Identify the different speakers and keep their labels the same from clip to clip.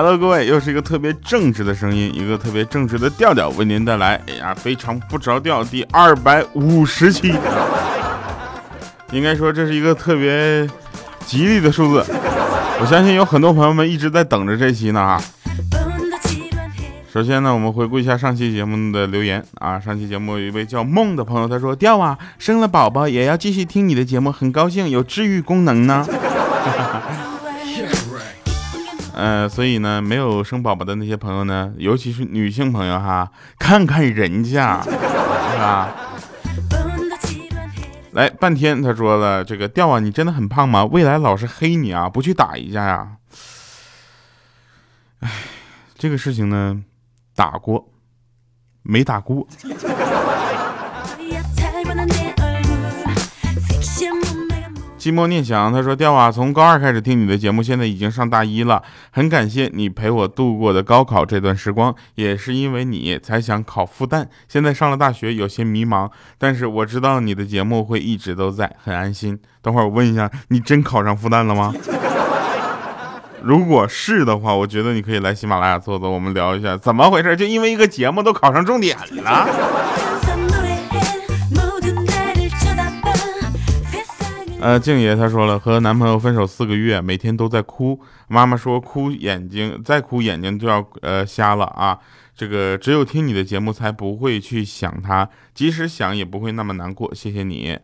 Speaker 1: Hello，各位，又是一个特别正直的声音，一个特别正直的调调，为您带来，哎呀，非常不着调第二百五十期。应该说这是一个特别吉利的数字，我相信有很多朋友们一直在等着这期呢哈。首先呢，我们回顾一下上期节目的留言啊。上期节目有一位叫梦的朋友，他说：“调啊，生了宝宝也要继续听你的节目，很高兴有治愈功能呢。” 呃，所以呢，没有生宝宝的那些朋友呢，尤其是女性朋友哈，看看人家，是吧？来半天，他说了：“这个调啊，你真的很胖吗？未来老是黑你啊，不去打一架呀？”哎，这个事情呢。打过，没打过。寂寞念想，他说：“调啊，从高二开始听你的节目，现在已经上大一了。很感谢你陪我度过的高考这段时光，也是因为你才想考复旦。现在上了大学，有些迷茫，但是我知道你的节目会一直都在，很安心。等会儿我问一下，你真考上复旦了吗？” 如果是的话，我觉得你可以来喜马拉雅坐坐，我们聊一下怎么回事。就因为一个节目都考上重点了。呃，静爷他说了，和男朋友分手四个月，每天都在哭。妈妈说哭眼睛再哭眼睛就要呃瞎了啊。这个只有听你的节目才不会去想他，即使想也不会那么难过。谢谢你。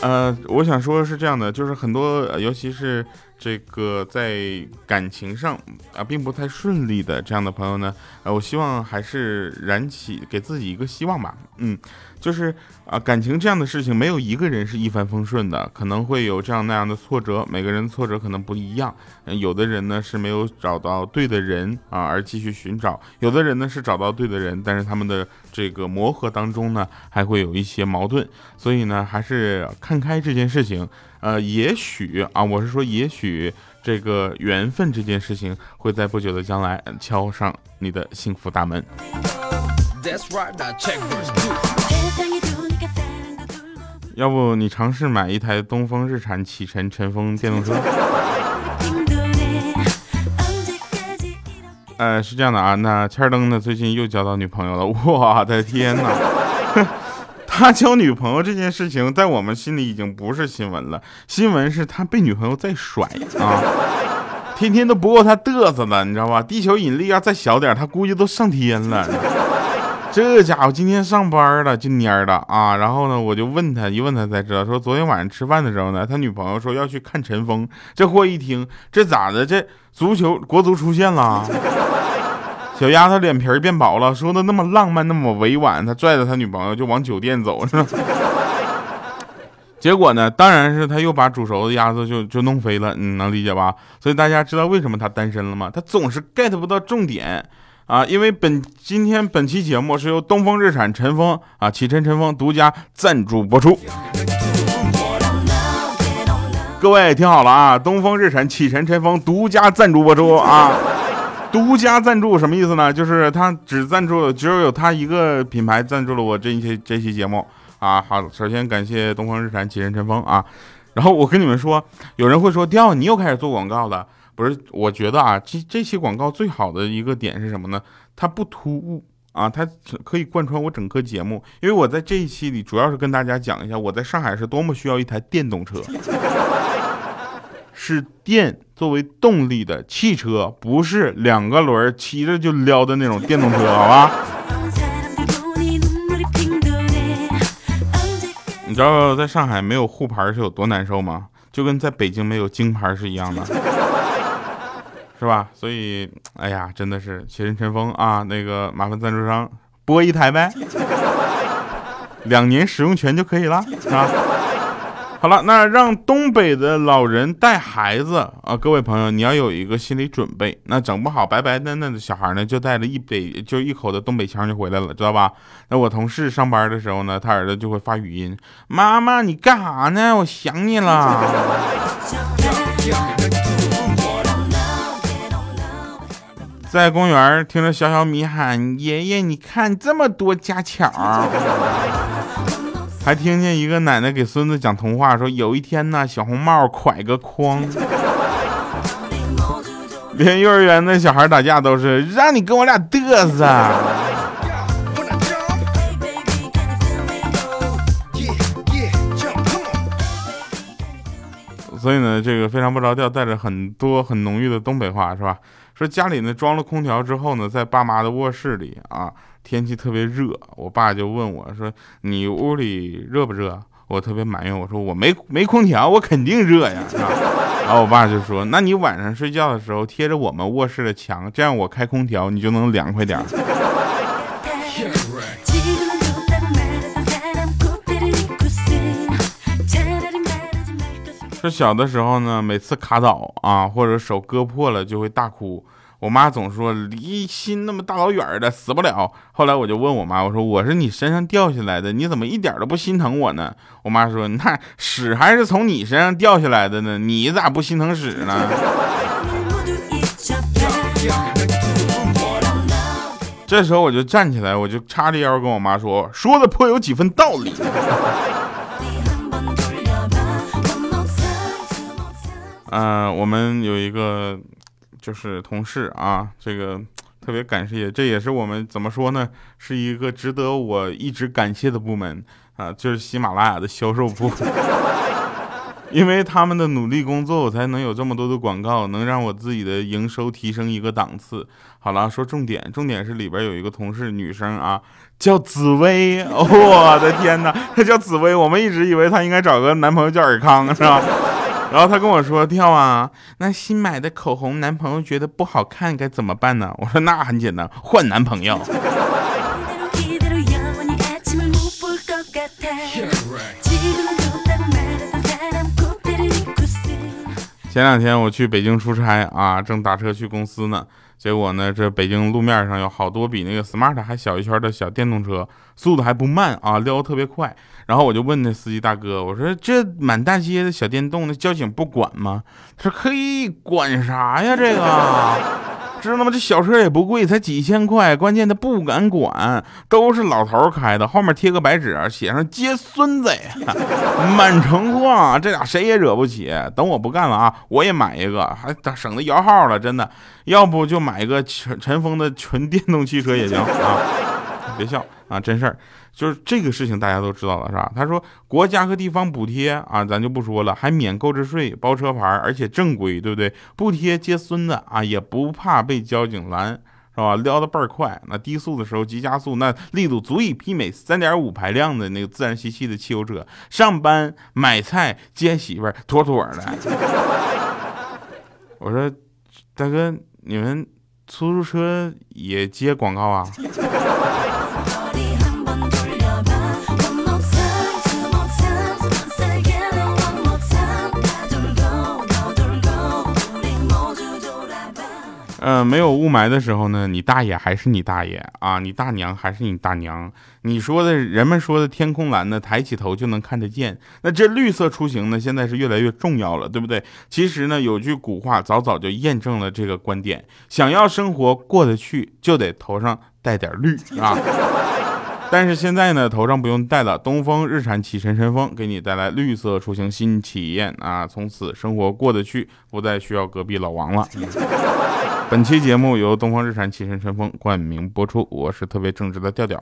Speaker 1: 呃，我想说的是这样的，就是很多，尤其是。这个在感情上啊，并不太顺利的这样的朋友呢，呃，我希望还是燃起给自己一个希望吧，嗯。就是啊，感情这样的事情，没有一个人是一帆风顺的，可能会有这样那样的挫折，每个人挫折可能不一样。有的人呢是没有找到对的人啊，而继续寻找；有的人呢是找到对的人，但是他们的这个磨合当中呢，还会有一些矛盾。所以呢，还是看开这件事情。呃，也许啊，我是说，也许这个缘分这件事情会在不久的将来敲上你的幸福大门。要不你尝试买一台东风日产启辰晨风电动车？呃，是这样的啊，那千登呢最近又交到女朋友了，我的天哪！他交女朋友这件事情在我们心里已经不是新闻了，新闻是他被女朋友再甩啊，天天都不够他嘚瑟了，你知道吧？地球引力要再小点，他估计都上天了。这家伙今天上班了就蔫了啊！然后呢，我就问他，一问他才知道，说昨天晚上吃饭的时候呢，他女朋友说要去看陈峰。这货一听，这咋的？这足球国足出现了？小丫头脸皮变薄了，说的那么浪漫，那么委婉，他拽着他女朋友就往酒店走，是吧？结果呢，当然是他又把煮熟的鸭子就就弄飞了，你能理解吧？所以大家知道为什么他单身了吗？他总是 get 不到重点。啊，因为本今天本期节目是由东风日产晨风啊启辰晨风独家赞助播出。各位听好了啊，东风日产启辰晨风独家赞助播出啊，独家赞助什么意思呢？就是他只赞助，只有有他一个品牌赞助了我这一期这期节目啊。好，首先感谢东风日产启辰晨风啊，然后我跟你们说，有人会说，调你又开始做广告了。不是，我觉得啊，这这期广告最好的一个点是什么呢？它不突兀啊，它可以贯穿我整个节目。因为我在这一期里主要是跟大家讲一下，我在上海是多么需要一台电动车，是电作为动力的汽车，不是两个轮骑着就撩的那种电动车，好吧？你知道在上海没有沪牌是有多难受吗？就跟在北京没有京牌是一样的。是吧？所以，哎呀，真的是启辰晨风啊！那个麻烦赞助商播一台呗，两年使用权就可以了啊。好了，那让东北的老人带孩子啊，各位朋友，你要有一个心理准备。那整不好，白白嫩嫩的小孩呢，就带着一北就一口的东北腔就回来了，知道吧？那我同事上班的时候呢，他儿子就会发语音：“妈妈，你干啥呢？我想你了。” 在公园听着小小米喊：“爷爷，你看这么多家巧。”还听见一个奶奶给孙子讲童话，说有一天呢，小红帽挎个筐。连幼儿园的小孩打架都是让你跟我俩嘚瑟。所以呢，这个非常不着调，带着很多很浓郁的东北话，是吧？说家里呢装了空调之后呢，在爸妈的卧室里啊，天气特别热，我爸就问我说：“你屋里热不热？”我特别埋怨，我说：“我没没空调，我肯定热呀。” 然后我爸就说：“那你晚上睡觉的时候贴着我们卧室的墙，这样我开空调你就能凉快点。”说小的时候呢，每次卡倒啊，或者手割破了，就会大哭。我妈总说离心那么大老远的，死不了。后来我就问我妈，我说我是你身上掉下来的，你怎么一点都不心疼我呢？我妈说那屎还是从你身上掉下来的呢，你咋不心疼屎呢？这时候我就站起来，我就叉着腰跟我妈说，说的颇有几分道理。嗯，我们有一个就是同事啊，这个特别感谢，这也是我们怎么说呢，是一个值得我一直感谢的部门啊，就是喜马拉雅的销售部，因为他们的努力工作，我才能有这么多的广告，能让我自己的营收提升一个档次。好了，说重点，重点是里边有一个同事，女生啊，叫紫薇，我的天哪，她叫紫薇，我们一直以为她应该找个男朋友叫尔康，是吧？然后他跟我说：“跳啊，那新买的口红，男朋友觉得不好看，该怎么办呢？”我说：“那很简单，换男朋友。”前两天我去北京出差啊，正打车去公司呢。结果呢，这北京路面上有好多比那个 smart 还小一圈的小电动车，速度还不慢啊，撩特别快。然后我就问那司机大哥，我说这满大街的小电动，那交警不管吗？他说可以管啥呀？这个。知道吗？这小车也不贵，才几千块。关键他不敢管，都是老头开的，后面贴个白纸，写上接孙子，满城晃，这俩谁也惹不起。等我不干了啊，我也买一个，还省得摇号了，真的。要不就买一个陈陈峰的纯电动汽车也行啊，别笑啊，真事儿。就是这个事情大家都知道了是吧？他说国家和地方补贴啊，咱就不说了，还免购置税、包车牌，而且正规，对不对？不贴接孙子啊，也不怕被交警拦，是吧？撩的倍儿快，那低速的时候急加速，那力度足以媲美三点五排量的那个自然吸气的汽油车。上班买菜接媳妇儿，妥妥的。我说大哥，你们出租车也接广告啊？呃，没有雾霾的时候呢，你大爷还是你大爷啊，你大娘还是你大娘。你说的人们说的天空蓝呢，抬起头就能看得见。那这绿色出行呢，现在是越来越重要了，对不对？其实呢，有句古话早早就验证了这个观点：想要生活过得去，就得头上带点绿啊。但是现在呢，头上不用戴了，东风日产启辰晨风给你带来绿色出行新体验啊！从此生活过得去，不再需要隔壁老王了。本期节目由东风日产启辰晨风冠名播出，我是特别正直的调调。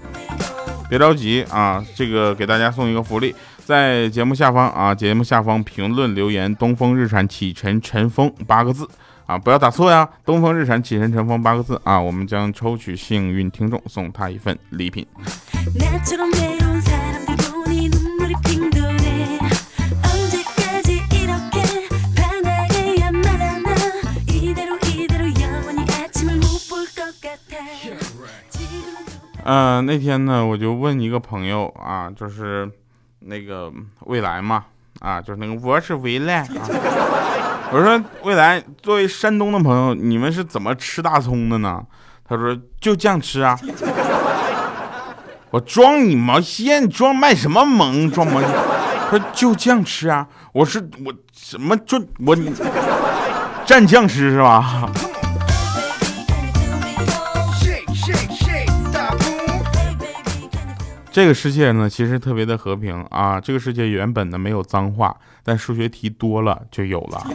Speaker 1: 别着急啊，这个给大家送一个福利，在节目下方啊，节目下方评论留言“东风日产启辰晨风”八个字啊，不要打错呀，“东风日产启辰晨风”八个字啊，我们将抽取幸运听众，送他一份礼品。嗯，那天呢，我就问一个朋友啊，就是那个未来嘛，啊，就是那个我是未来啊。我说未来，作为山东的朋友，你们是怎么吃大葱的呢？他说就这样吃啊。我装你毛线，装卖什么萌？装萌？他说就这样吃啊。我是我什么就我蘸酱吃是吧？这个世界呢，其实特别的和平啊。这个世界原本呢没有脏话，但数学题多了就有了。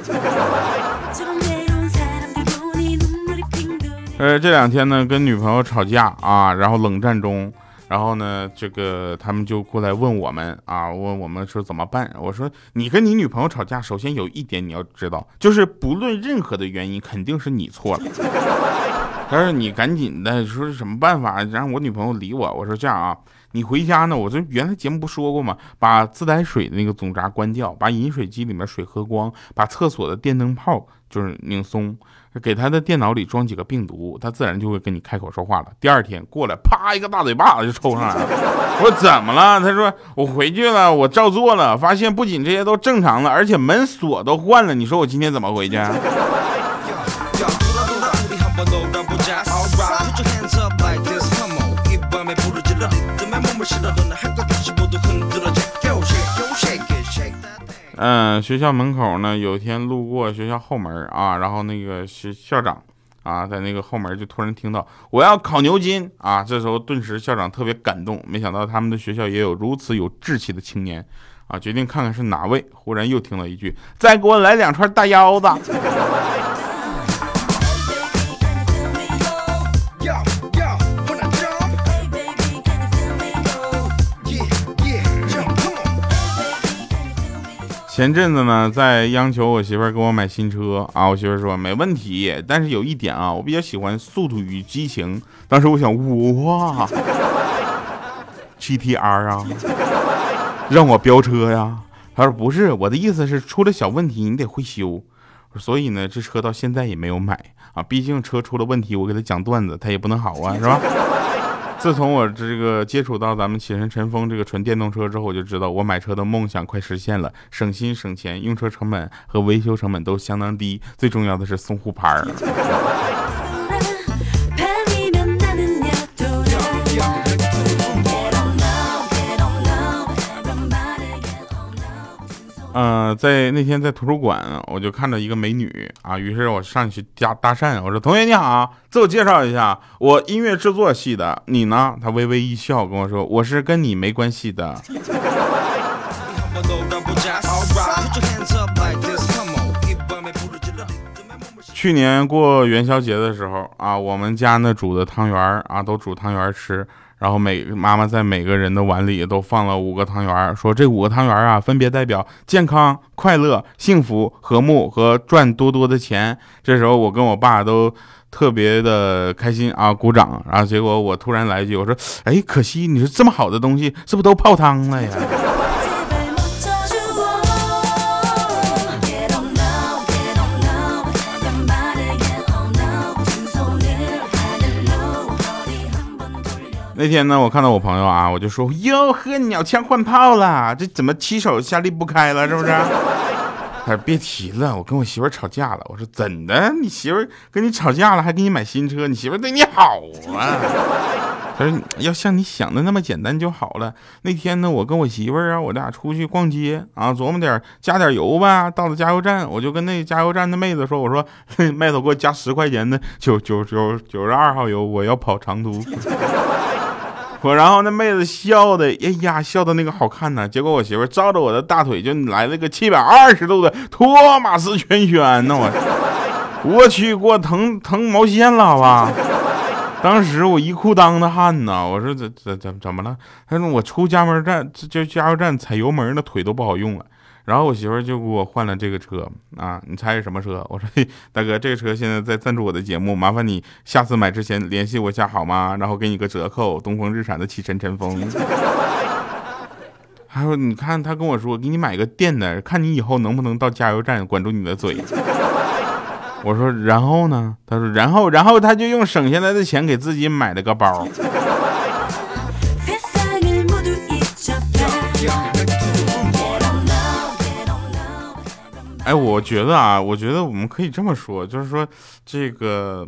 Speaker 1: 呃，这两天呢，跟女朋友吵架啊，然后冷战中，然后呢，这个他们就过来问我们啊，问我们说怎么办？我说，你跟你女朋友吵架，首先有一点你要知道，就是不论任何的原因，肯定是你错了。他说你赶紧的，说什么办法让我女朋友理我？我说这样啊，你回家呢，我这原来节目不说过吗？把自来水的那个总闸关掉，把饮水机里面水喝光，把厕所的电灯泡就是拧松。给他的电脑里装几个病毒，他自然就会跟你开口说话了。第二天过来，啪一个大嘴巴子就抽上来了。我说怎么了？他说我回去了，我照做了，发现不仅这些都正常了，而且门锁都换了。你说我今天怎么回去？嗯，学校门口呢，有一天路过学校后门啊，然后那个学校长啊，在那个后门就突然听到我要考牛津啊，这时候顿时校长特别感动，没想到他们的学校也有如此有志气的青年啊，决定看看是哪位。忽然又听到一句：“再给我来两串大腰子。”前阵子呢，在央求我媳妇儿给我买新车啊，我媳妇儿说没问题，但是有一点啊，我比较喜欢速度与激情。当时我想，哇，GTR 啊，让我飙车呀？他说不是，我的意思是出了小问题你得会修。所以呢，这车到现在也没有买啊，毕竟车出了问题，我给他讲段子，他也不能好啊，是吧？自从我这个接触到咱们启辰晨风这个纯电动车之后，我就知道我买车的梦想快实现了，省心省钱，用车成本和维修成本都相当低，最重要的是送护牌儿。嗯，在那天在图书馆，我就看到一个美女啊，于是我上去搭搭讪，我说：“同学你好，自我介绍一下，我音乐制作系的，你呢？”她微微一笑跟我说：“我是跟你没关系的。”去年过元宵节的时候啊，我们家那煮的汤圆啊，都煮汤圆吃。然后每妈妈在每个人的碗里都放了五个汤圆，说这五个汤圆啊，分别代表健康、快乐、幸福、和睦和赚多多的钱。这时候我跟我爸都特别的开心啊，鼓掌。然后结果我突然来一句，我说：“哎，可惜你说这么好的东西，是不是都泡汤了呀？”那天呢，我看到我朋友啊，我就说哟呵，鸟枪换炮了，这怎么七手下离不开了，是不是？他说别提了，我跟我媳妇吵架了。我说怎的？你媳妇跟你吵架了，还给你买新车？你媳妇对你好啊？他说要像你想的那么简单就好了。那天呢，我跟我媳妇啊，我俩出去逛街啊，琢磨点加点油吧。到了加油站，我就跟那加油站的妹子说，我说 妹子给我加十块钱的九九九九十二号油，我要跑长途。我然后那妹子笑的，哎呀，笑的那个好看呢。结果我媳妇照着我的大腿就来了个七百二十度的托马斯圈圈呢，我，我去，给我疼疼毛线了，好吧？当时我一裤裆的汗呢。我说怎怎怎怎么了？他说我出加油站就加油站踩油门，那腿都不好用了。然后我媳妇就给我换了这个车啊，你猜是什么车？我说大哥，这个车现在在赞助我的节目，麻烦你下次买之前联系我一下好吗？然后给你个折扣，东风日产的启辰晨风。他说你看他跟我说，给你买个电的，看你以后能不能到加油站管住你的嘴。我说然后呢？他说然后然后他就用省下来的钱给自己买了个包。哎，我觉得啊，我觉得我们可以这么说，就是说，这个，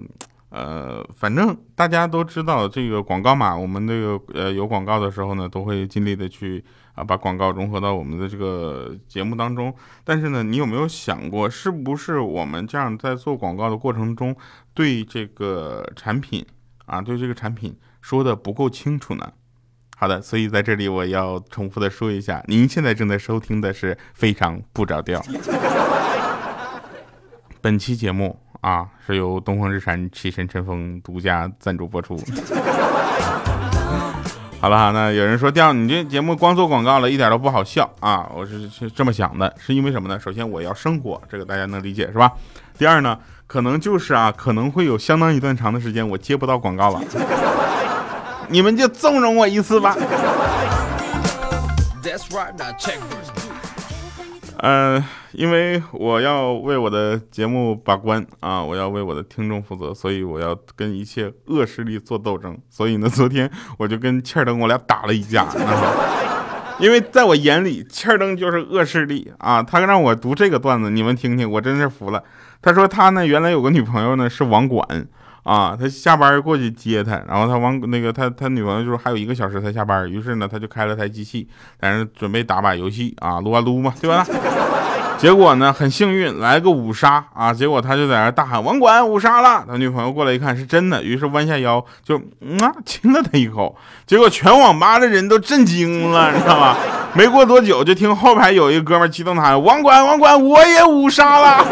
Speaker 1: 呃，反正大家都知道这个广告嘛，我们这个呃有广告的时候呢，都会尽力的去啊把广告融合到我们的这个节目当中。但是呢，你有没有想过，是不是我们这样在做广告的过程中，对这个产品啊，对这个产品说的不够清楚呢？好的，所以在这里我要重复的说一下，您现在正在收听的是非常不着调。本期节目啊是由东风日产启辰晨风独家赞助播出。好了，那有人说调你这节目光做广告了，一点都不好笑啊！我是是这么想的，是因为什么呢？首先我要生活，这个大家能理解是吧？第二呢，可能就是啊，可能会有相当一段长的时间我接不到广告了，你们就纵容我一次吧。呃，因为我要为我的节目把关啊，我要为我的听众负责，所以我要跟一切恶势力做斗争。所以呢，昨天我就跟切尔登我俩打了一架，因为在我眼里，切尔登就是恶势力啊。他让我读这个段子，你们听听，我真是服了。他说他呢，原来有个女朋友呢是网管。啊，他下班过去接他，然后他往那个他他女朋友就说还有一个小时才下班，于是呢他就开了台机器，在那准备打把游戏啊，撸啊撸嘛，对吧？结果呢很幸运来个五杀啊，结果他就在那大喊网管五杀了，他女朋友过来一看是真的，于是弯下腰就嗯啊亲了他一口，结果全网吧的人都震惊了，你知道吧？没过多久就听后排有一个哥们激动喊网管网管我也五杀了。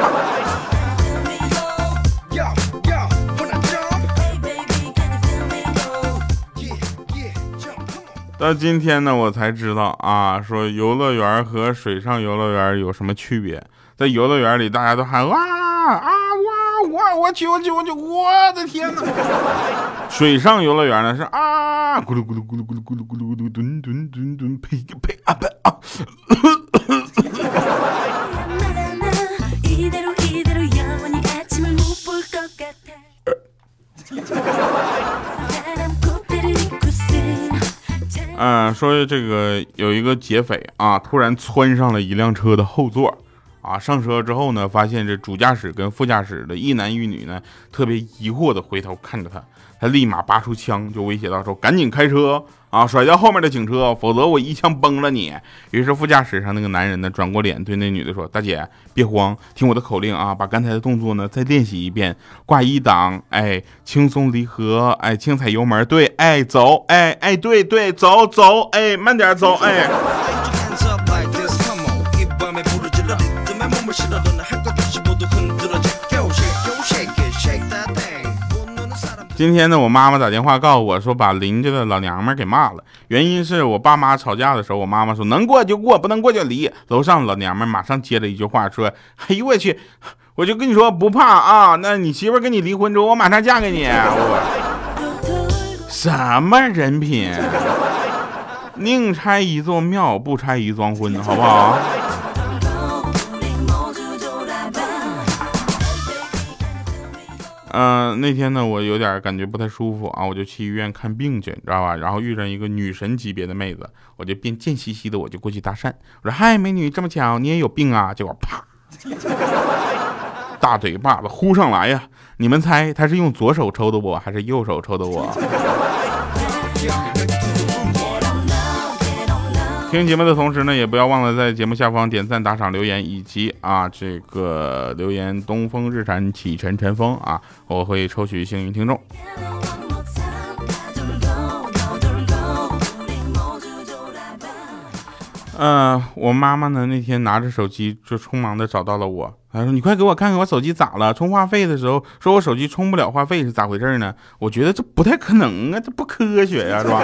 Speaker 1: 到今天呢，我才知道啊，说游乐园和水上游乐园有什么区别？在游乐园里，大家都喊哇啊哇哇我去我去我去，我的天哪！水上游乐园呢是啊咕噜咕噜咕噜咕噜咕噜咕噜咕噜吨吨吨吨呸呸啊呸啊！说这个有一个劫匪啊，突然窜上了一辆车的后座，啊，上车之后呢，发现这主驾驶跟副驾驶的一男一女呢，特别疑惑的回头看着他。他立马拔出枪，就威胁到说：“赶紧开车啊，甩掉后面的警车，否则我一枪崩了你。”于是副驾驶上那个男人呢，转过脸对那女的说：“大姐，别慌，听我的口令啊，把刚才的动作呢再练习一遍。挂一档，哎，轻松离合，哎，轻踩油门，对，哎，走，哎，哎，对对，走走，哎，慢点走，哎。”今天呢，我妈妈打电话告诉我说，把邻居的老娘们给骂了。原因是我爸妈吵架的时候，我妈妈说能过就过，不能过就离。楼上老娘们马上接了一句话说：“哎呦我去，我就跟你说不怕啊，那你媳妇跟你离婚之后，我马上嫁给你。”什么人品？宁拆一座庙，不拆一桩婚，好不好？嗯，那天呢，我有点感觉不太舒服啊，我就去医院看病去，你知道吧？然后遇上一个女神级别的妹子，我就变贱兮兮的，我就过去搭讪，我说：“嗨，美女，这么巧，你也有病啊？”结果啪，大嘴巴子呼上来呀！你们猜她是用左手抽的我，还是右手抽的我？听节目的同时呢，也不要忘了在节目下方点赞、打赏、留言，以及啊这个留言“东风日产启辰晨风”啊，我会抽取幸运听众。嗯，我妈妈呢那天拿着手机就匆忙的找到了我，她说：“你快给我看看我手机咋了？充话费的时候说我手机充不了话费是咋回事呢？我觉得这不太可能啊，这不科学呀，是吧？”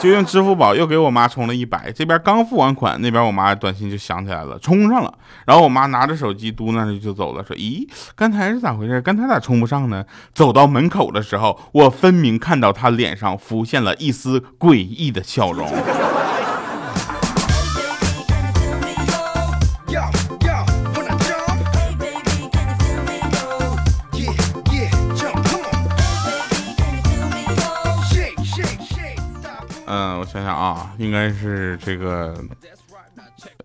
Speaker 1: 就用支付宝又给我妈充了一百，这边刚付完款，那边我妈短信就响起来了，充上了。然后我妈拿着手机嘟囔着就走了，说：“咦，刚才是咋回事？刚才咋充不上呢？”走到门口的时候，我分明看到她脸上浮现了一丝诡异的笑容。想想啊，应该是这个，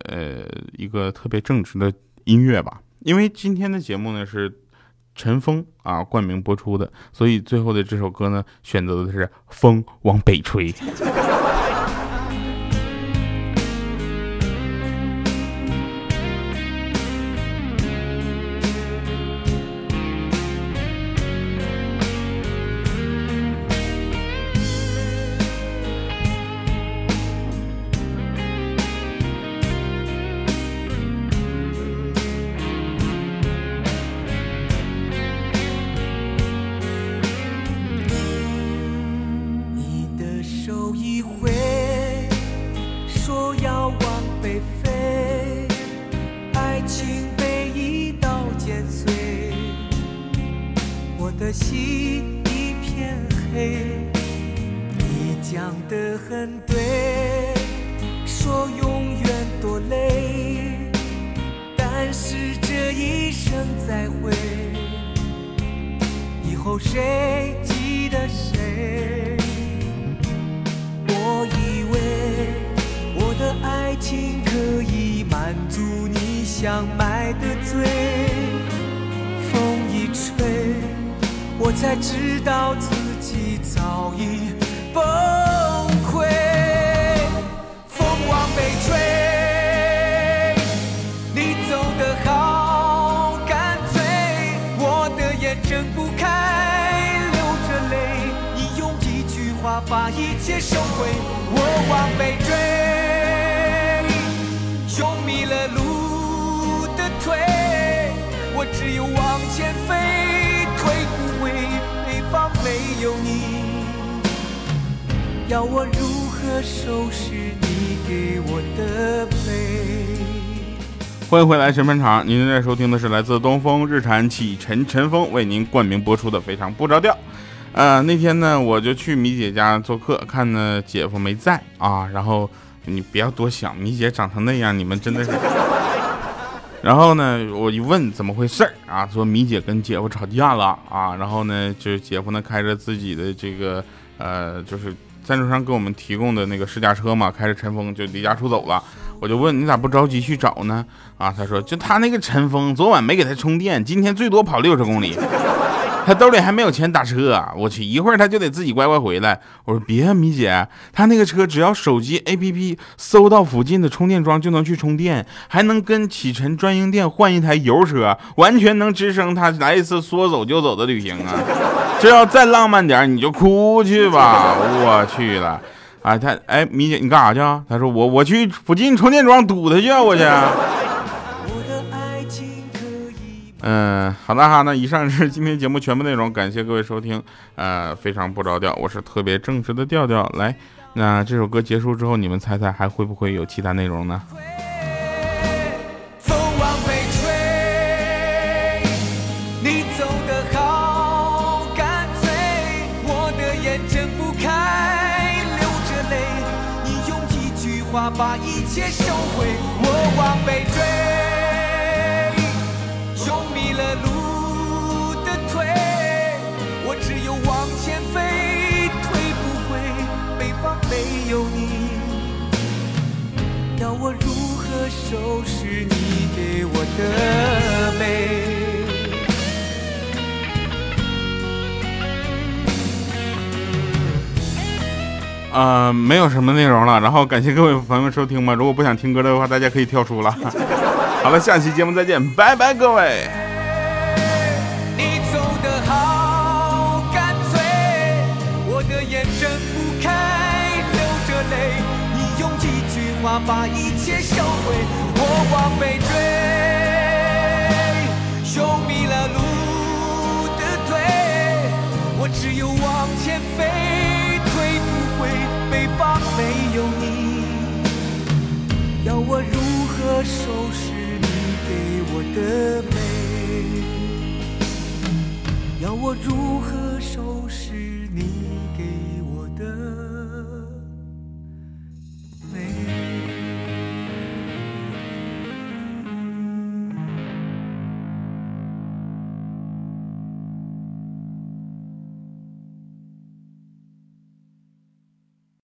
Speaker 1: 呃，一个特别正直的音乐吧。因为今天的节目呢是陈峰啊冠名播出的，所以最后的这首歌呢选择的是《风往北吹》。
Speaker 2: 后谁记得谁？我以为我的爱情可以满足你想买的醉，风一吹，我才知道自己早已要我如何收拾你给我的？
Speaker 1: 欢迎回来，神喷场。您正在收听的是来自东风日产启辰晨风为您冠名播出的《非常不着调》。呃，那天呢，我就去米姐家做客，看呢姐夫没在啊。然后你不要多想，米姐长成那样，你们真的是。然后呢，我一问怎么回事儿啊，说米姐跟姐夫吵架了啊。然后呢，就是姐夫呢开着自己的这个呃，就是赞助商给我们提供的那个试驾车嘛，开着晨风就离家出走了。我就问你咋不着急去找呢？啊，他说就他那个晨风，昨晚没给他充电，今天最多跑六十公里。他兜里还没有钱打车啊！我去，一会儿他就得自己乖乖回来。我说别啊，米姐，他那个车只要手机 APP 搜到附近的充电桩就能去充电，还能跟启辰专营店换一台油车，完全能支撑他来一次说走就走的旅行啊！这要再浪漫点，你就哭去吧！我去了，啊，他哎，米姐你干啥去啊？他说我我去附近充电桩堵他去，我去。嗯，好的哈，那以上是今天节目全部内容，感谢各位收听。呃，非常不着调，我是特别正直的调调。来，那这首歌结束之后，你们猜猜还会不会有其他内容呢？
Speaker 2: 风往北吹，你走得好干脆，我的眼睁不开，流着泪，你用一句话把一切收回。我往北追。了路的腿，我只有往前飞，退不回，北方没有你。要我如何收拾你给我的美？
Speaker 1: 呃，没有什么内容了。然后感谢各位朋友们收听吧。如果不想听歌的话，大家可以跳出了。好了，下期节目再见，拜拜，各位。
Speaker 2: 把一切收回。我往北追，用迷了路的腿，我只有往前飞，退不回，北方没有你，要我如何收拾你？给我的美，要我如何？